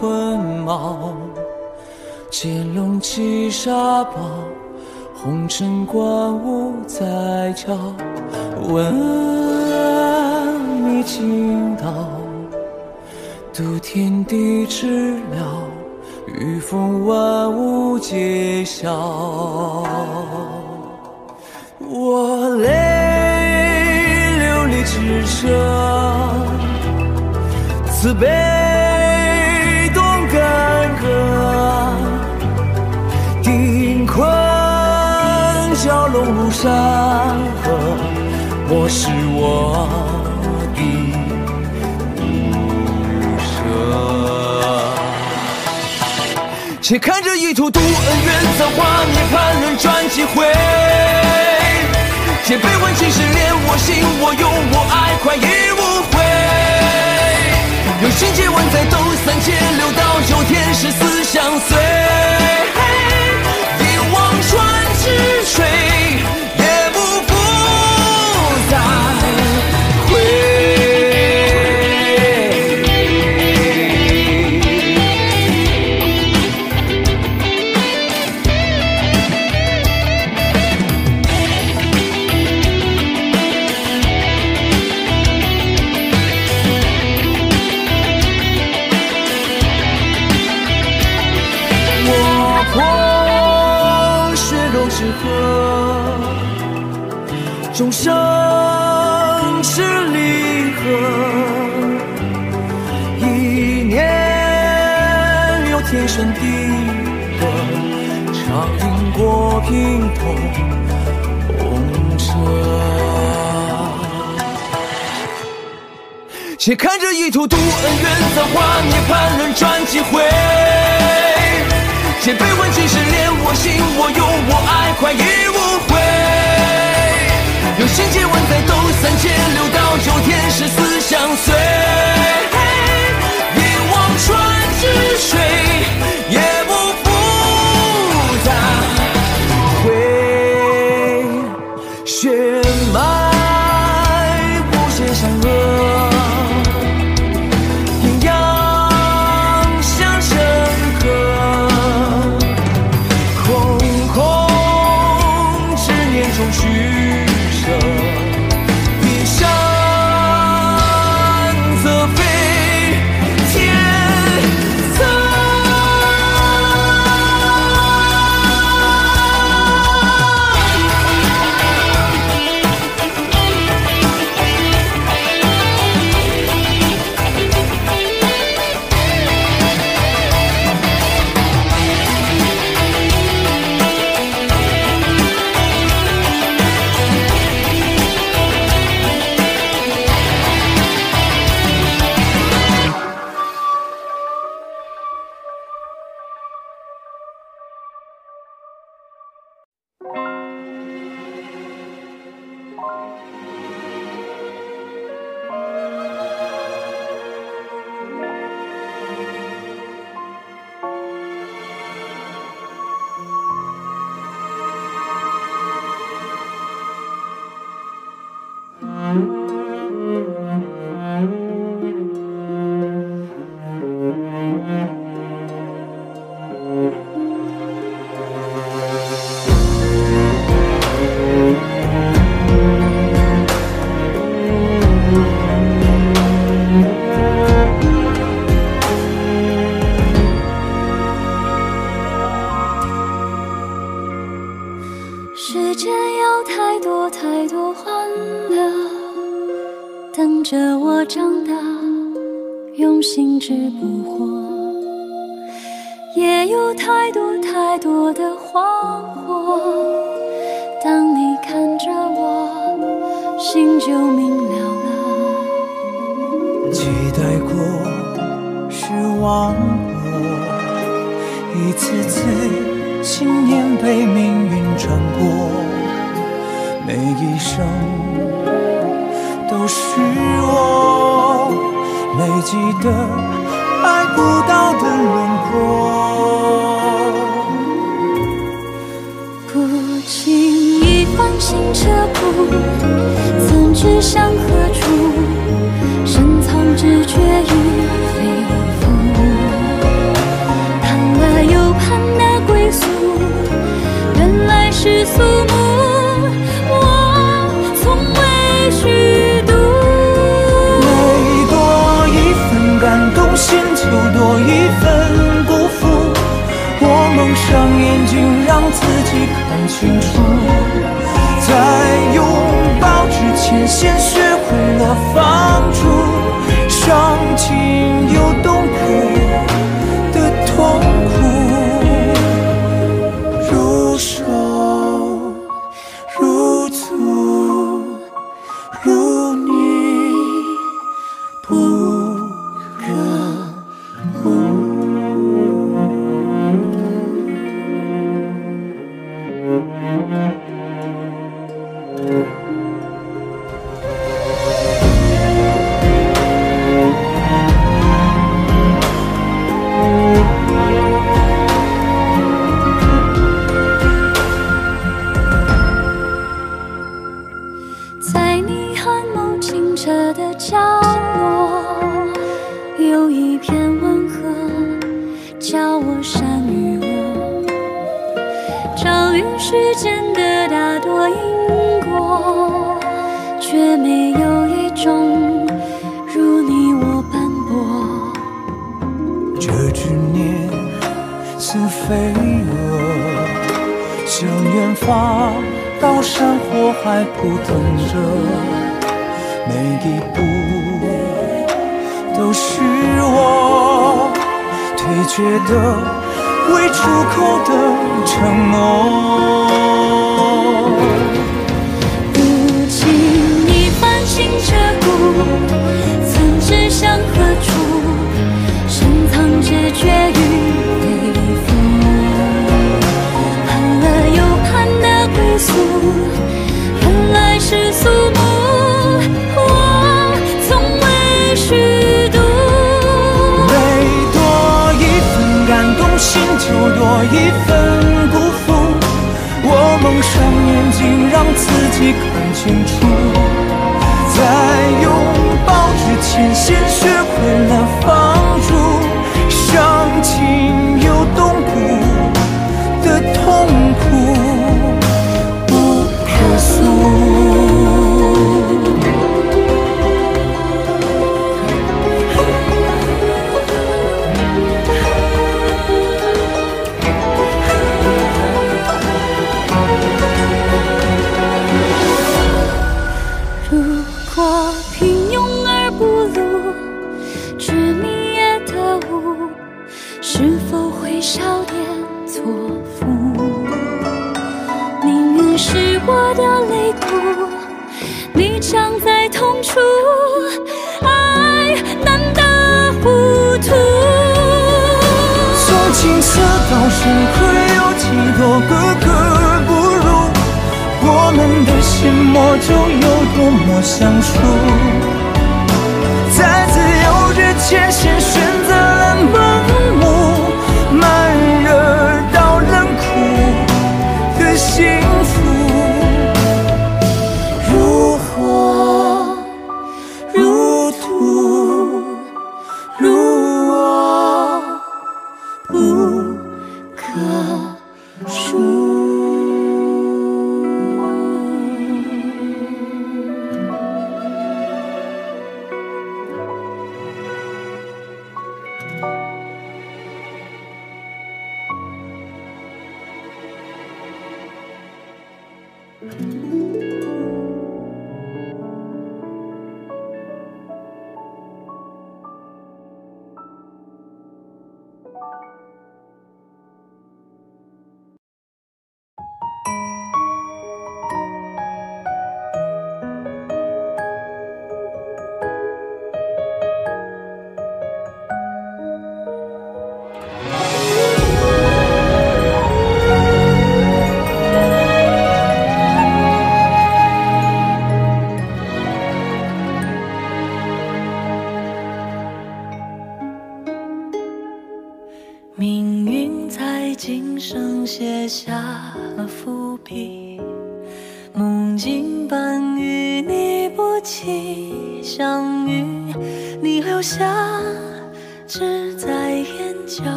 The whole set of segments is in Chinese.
困帽，见龙起杀宝，红尘观物在朝。问你今道，渡天地之了，御风万物皆晓。我泪流离至诚，慈悲山河，我是我的无赦。且看这一途渡恩怨，造化涅槃轮转几回。借杯问青史，恋我心，我用我爱，快意无悔。有心结万载，斗三界，六道九天，生死相随。一望穿之水，我破血肉之河，众生是离合。一念有天旋地转，长因果平同红尘。且看这一途渡恩怨，造化涅槃轮转几回。借杯问青史，恋我心，我用我爱，快意无悔。有心结万载，斗三千，六道九天，誓死相随。是宿命，我从未虚度。每多一分感动，心就多一分辜负。我蒙上眼睛，让自己看清楚，在拥抱之前，先学会了放逐。伤情。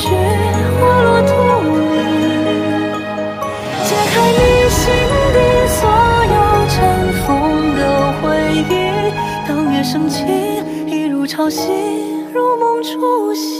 雪化落土里，解开你心底所有尘封的回忆。当月升起，一如潮汐，如梦初醒。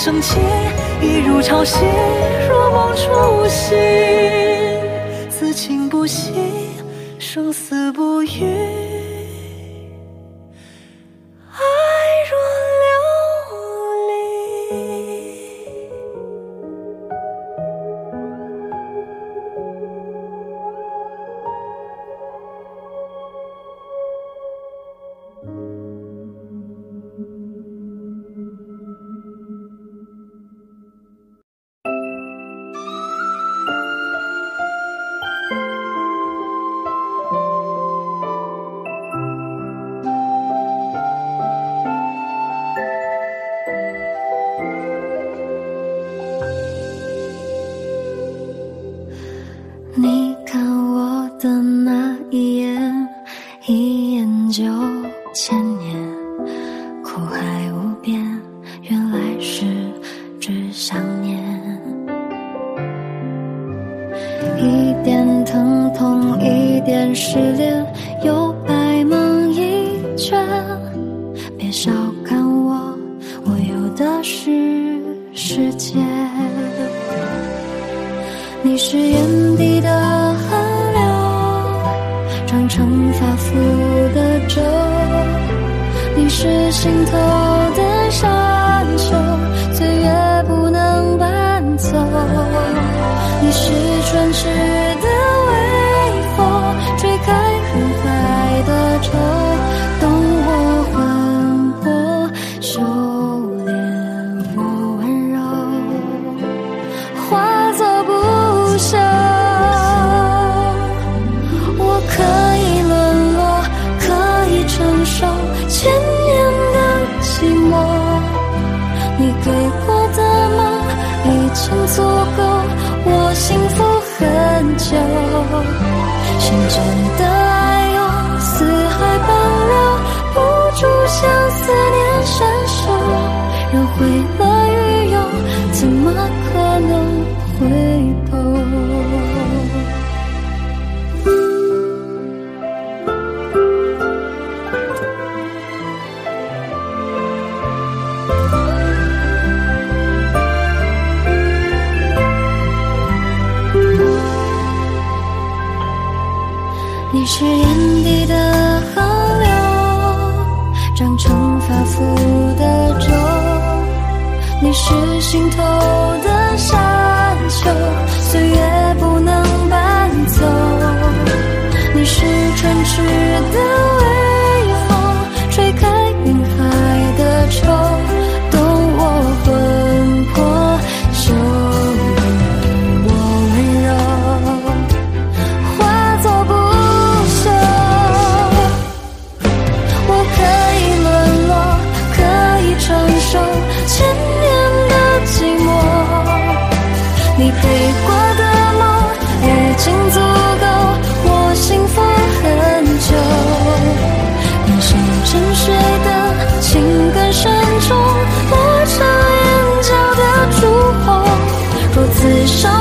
生气一如潮汐如梦初醒。此情不息生死不渝。心中的爱哟，四海保留不住，相思念深重，人回了欲游，怎么可能回？是眼底的河流，长成发福的舟。你是心头的山丘，岁月不能搬走。你是唇齿的。至少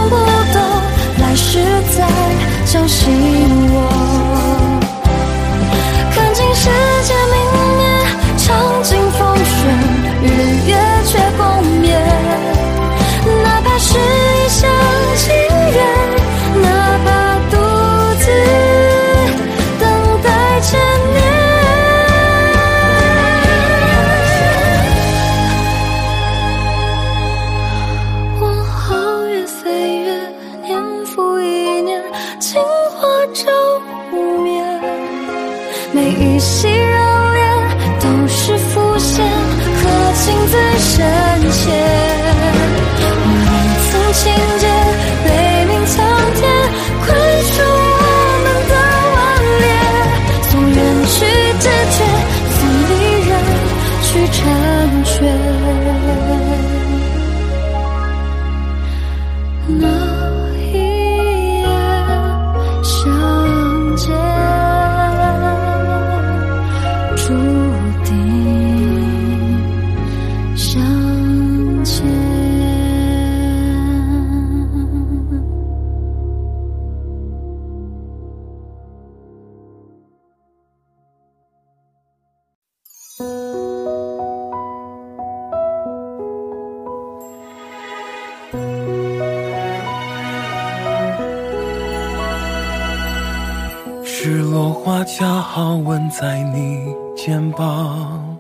好吻在你肩膀，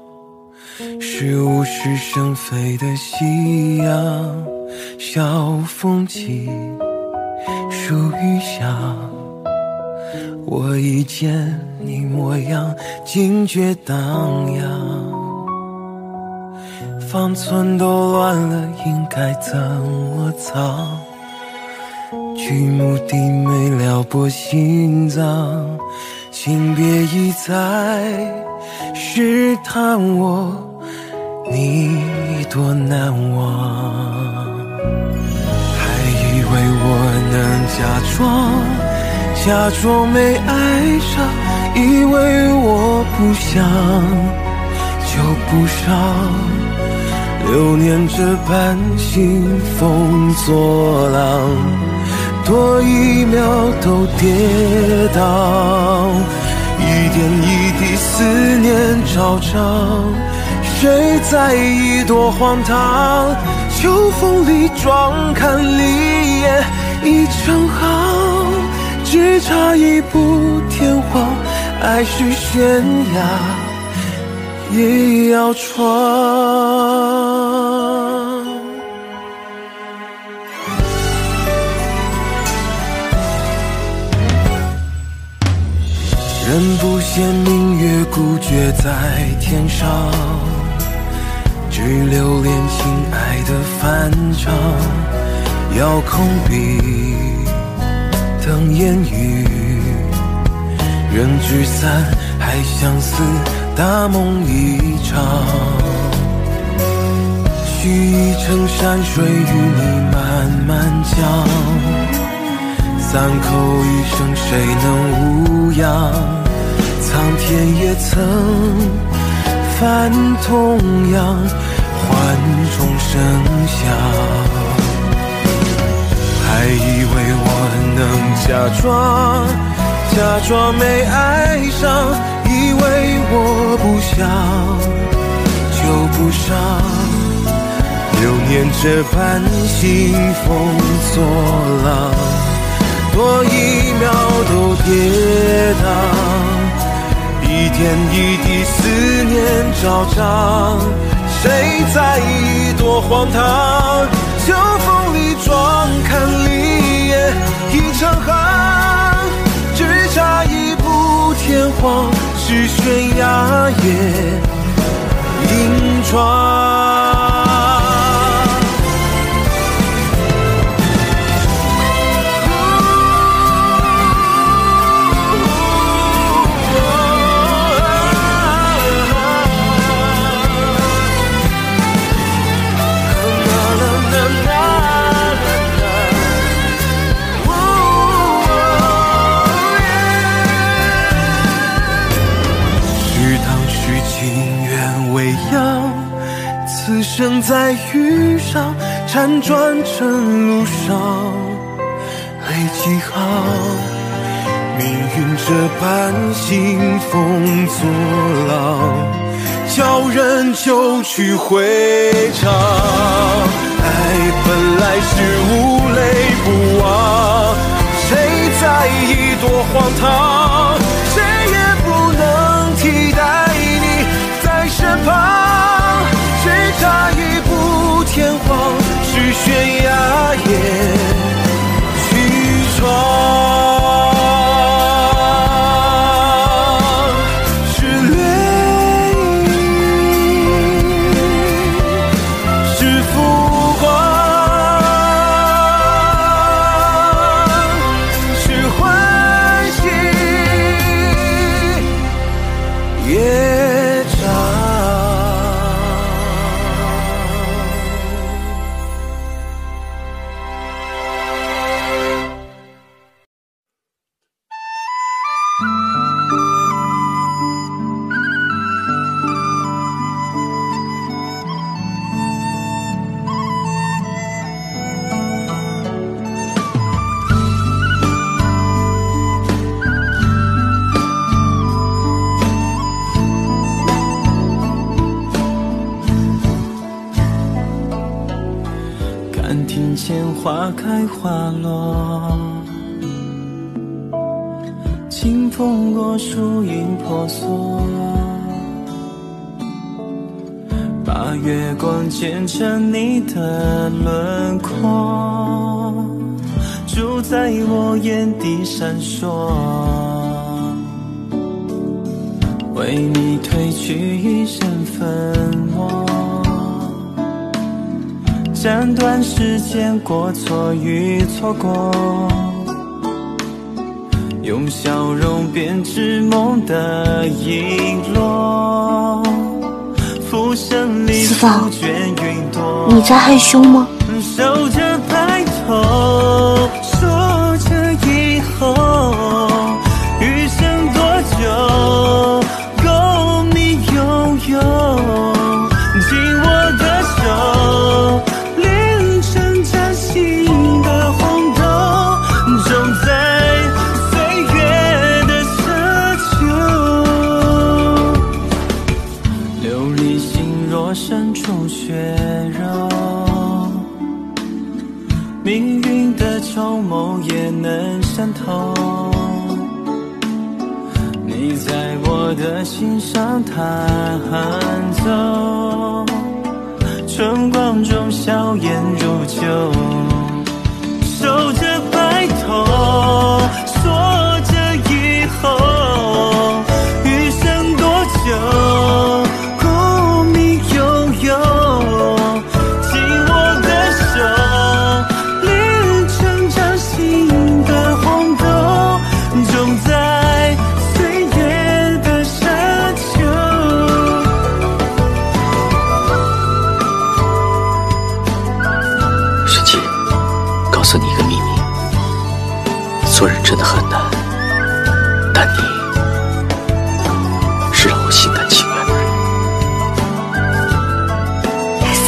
是物是生非的夕阳，小风起，树欲响。我一见你模样，惊觉荡漾。方寸都乱了，应该怎么藏？剧目的美撩拨心脏。请别一再试探我，你多难忘。还以为我能假装，假装没爱上，以为我不想就不伤。流年这般兴风作浪。多一秒都跌宕，点一滴思念昭彰，谁在意多荒唐？秋风里壮看离叶已成行，只差一步天荒，爱是悬崖也要闯。人不羡明月孤绝在天上，只留恋情爱的翻唱。遥控笔，等烟雨，人聚散，还相思，大梦一场。许一程山水与你慢慢讲，三口一生谁能无恙？苍天也曾犯同样幻众生相，还以为我能假装假装没爱上，以为我不想就不伤，流年这般兴风作浪，多一秒都跌宕。一点一滴思念昭彰，谁在意多荒唐？秋风里壮看梨叶已成行，只差一步天荒，是悬崖也硬闯。在雨上辗转成路上泪几行命运这般兴风作浪叫人就曲回肠。爱本来是无泪不忘谁在意多荒唐？编织梦的璎珞。四方，你在害羞吗？守着白头。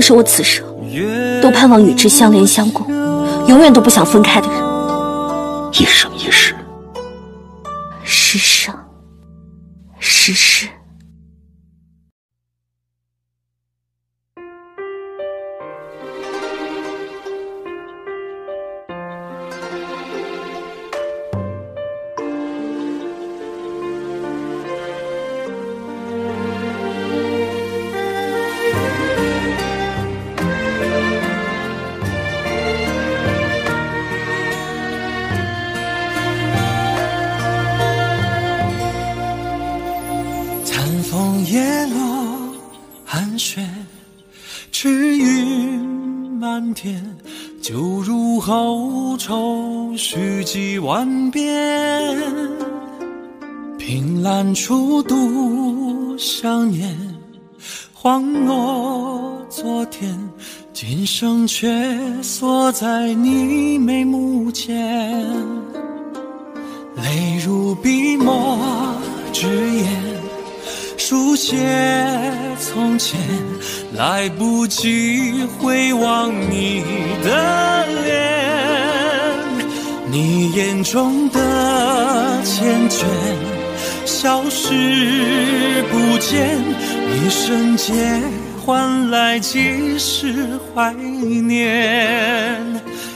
是我此生都盼望与之相连相共永远都不想分开的人。一生。恍若昨天，今生却锁在你眉目间。泪如笔墨纸砚，书写从前，来不及回望你的脸，你眼中的缱绻消失不见，一瞬间换来几世怀念。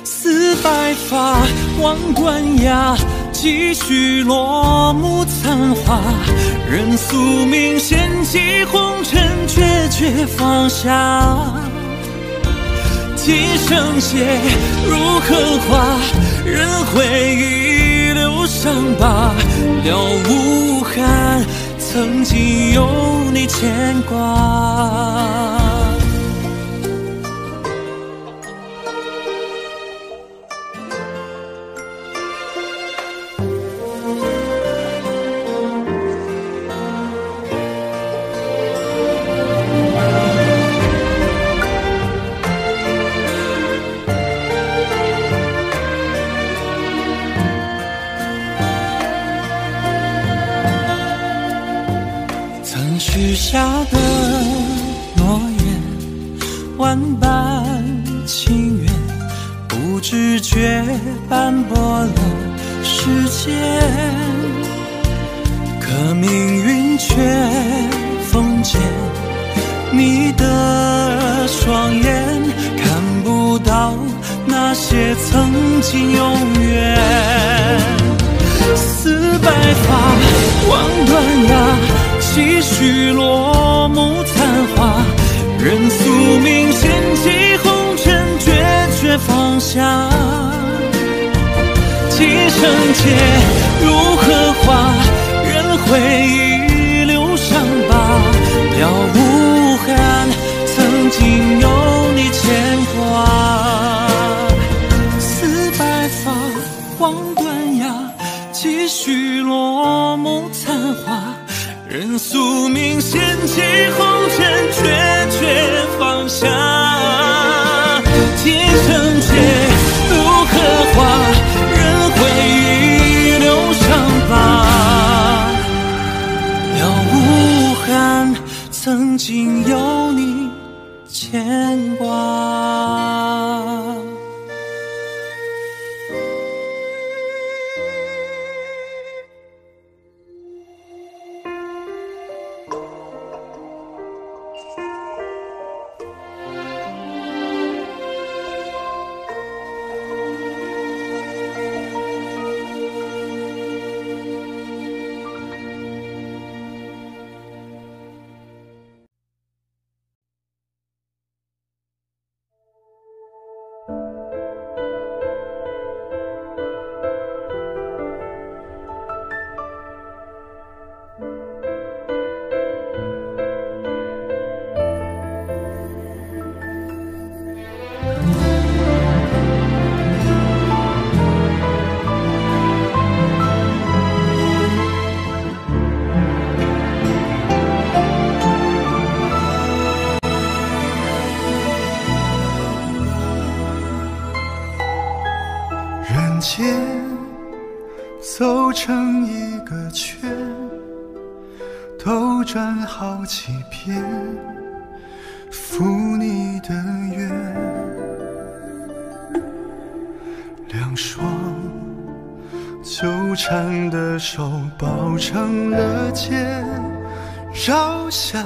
似白发望断崖。几许落幕残花，任宿命掀起红尘，决绝放下。今生劫如何化，任回忆伤疤。了无憾，曾经有你牵挂。你的双眼，看不到那些曾经永远。似白发望断崖。几许落幕残花，任宿命掀起红尘，决绝放下。几生劫如何化，任回忆牵挂。似白发望断崖，几许落幕残花。任宿命掀起红尘，决绝放下。今生劫如荷花，任回忆留伤疤。了无憾，曾经有你牵颤的手抱成了茧绕下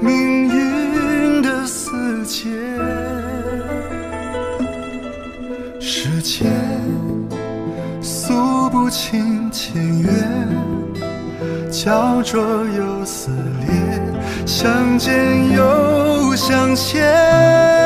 命运的死结。时间诉不清前缘焦灼又撕裂相见又相欠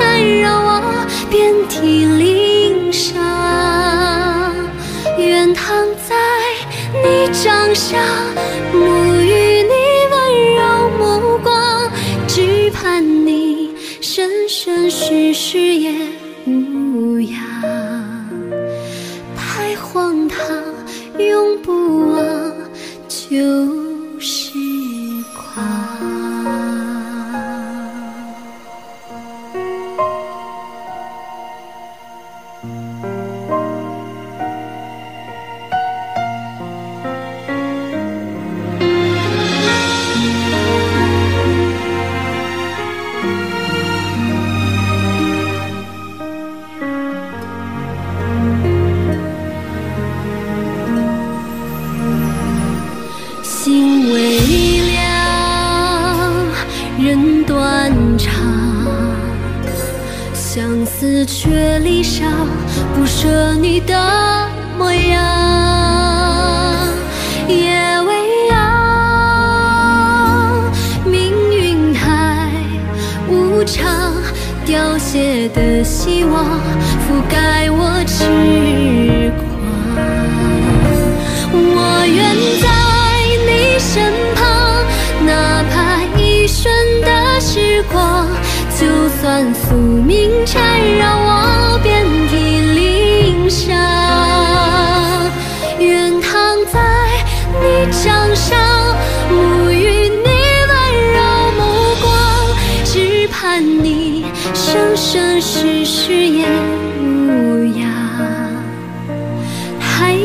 缠绕我遍体鳞伤，愿躺在你掌上，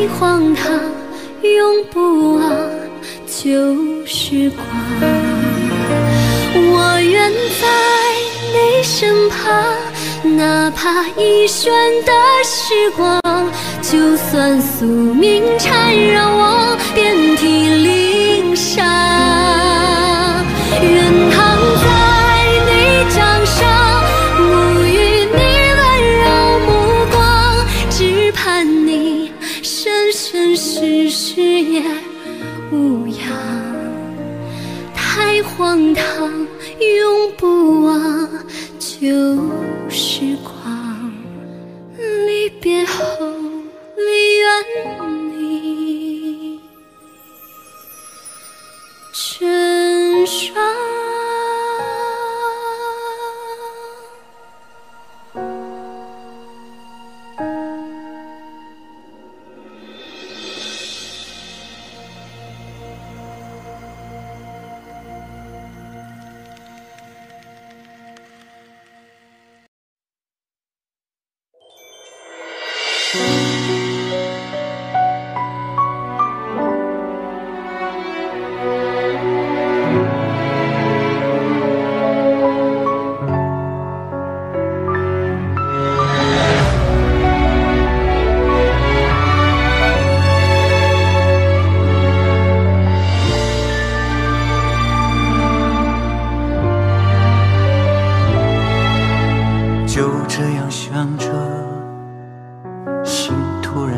荒唐永不忘旧时光我愿在你身旁哪怕一瞬的时光就算宿命缠绕我遍体鳞伤。旧时光，离别后，离远。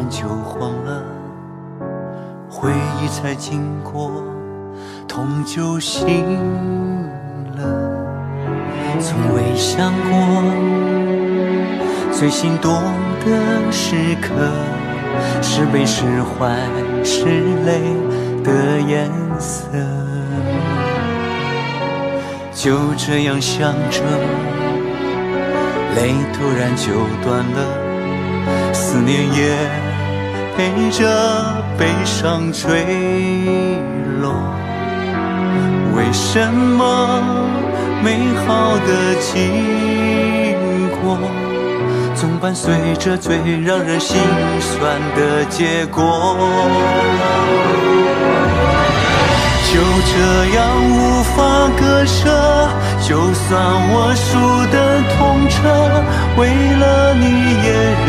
就慌了，回忆才经过，痛就醒了，从未想过，最心动的时刻，是悲是欢，是泪的颜色，就这样想着，泪突然就断了，思念也。陪着悲伤坠落。为什么美好的经过，总伴随着最让人心酸的结果？就这样无法割舍，就算我输得痛彻，为了你也忍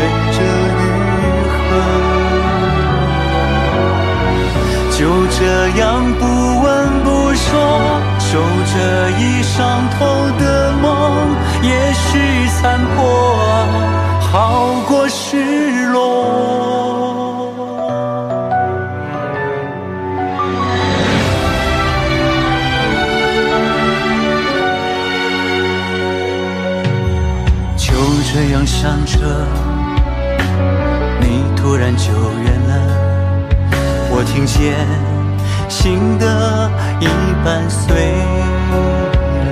就这样不问不说，守着已伤透的梦，也许残破好过失落。就这样想着，听见心的一半碎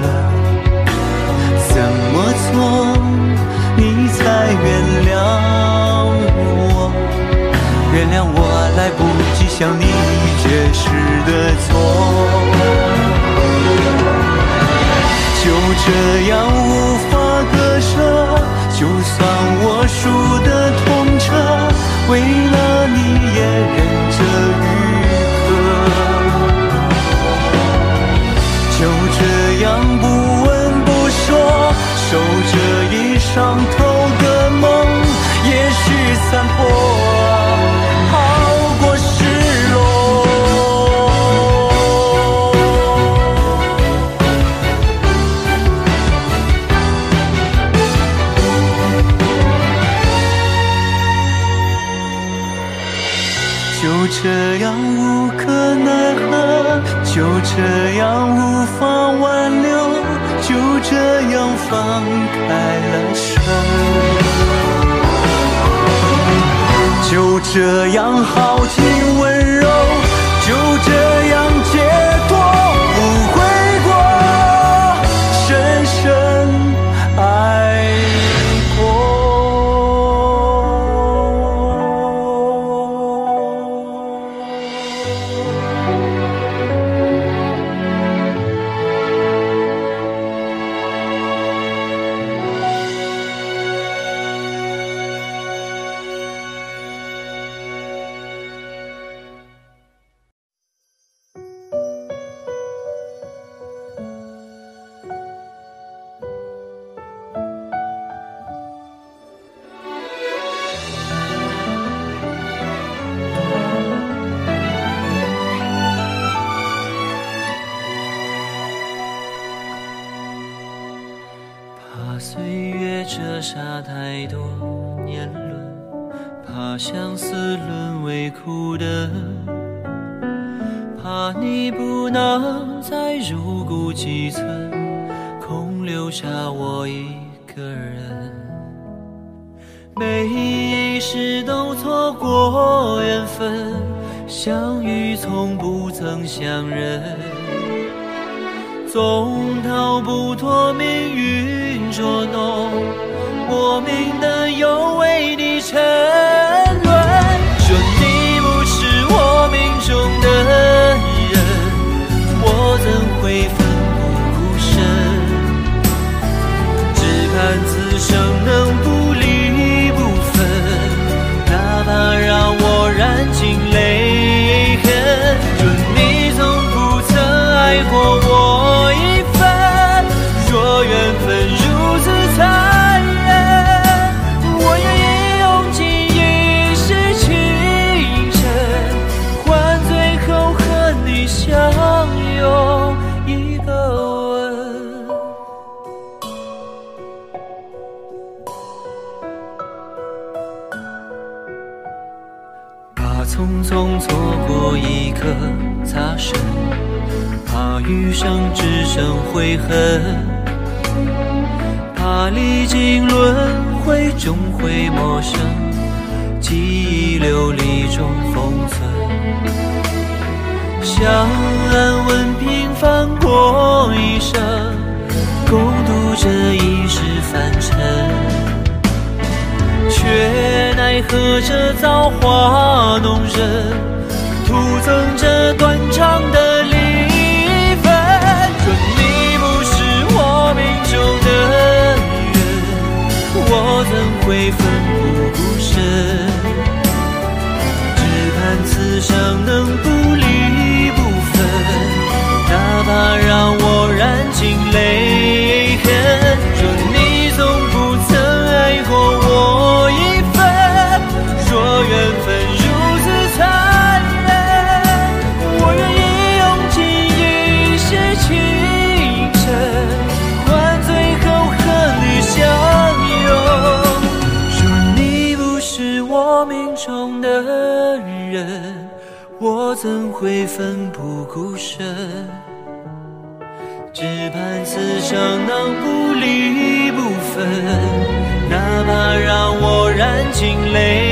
了。怎么做你才原谅我？原谅我来不及向你解释这样无法挽留，就这样放开了手，就这样耗尽温下太多年轮，怕相思沦为苦等，怕你不能再入骨几寸，空留下我一个人。每一世都错过缘分，相遇从不曾相认。总逃不脱命运捉弄。莫名的又为你沉悔恨。他历经轮回，终会陌生，记忆流离中封存。想安稳平凡过一生，共度这一世凡尘。却奈何这造化弄人，徒增这段。会奋不顾身？只盼此生能不离不分，哪怕让我燃尽泪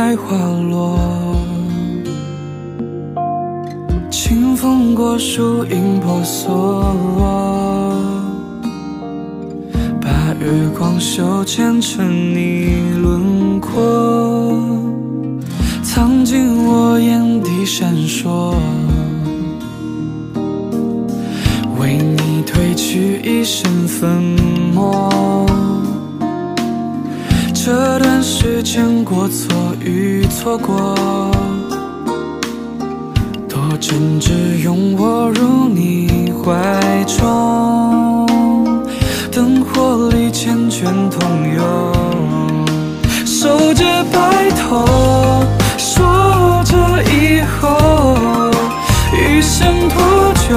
开花落，清风过，树影婆娑，把月光修剪成你轮廓，藏进我眼底闪烁，为你褪去一身粉墨。这段时间过错与错过，多真挚拥我入你怀中，灯火里缱绻同游，守着白头，说着以后，余生多久？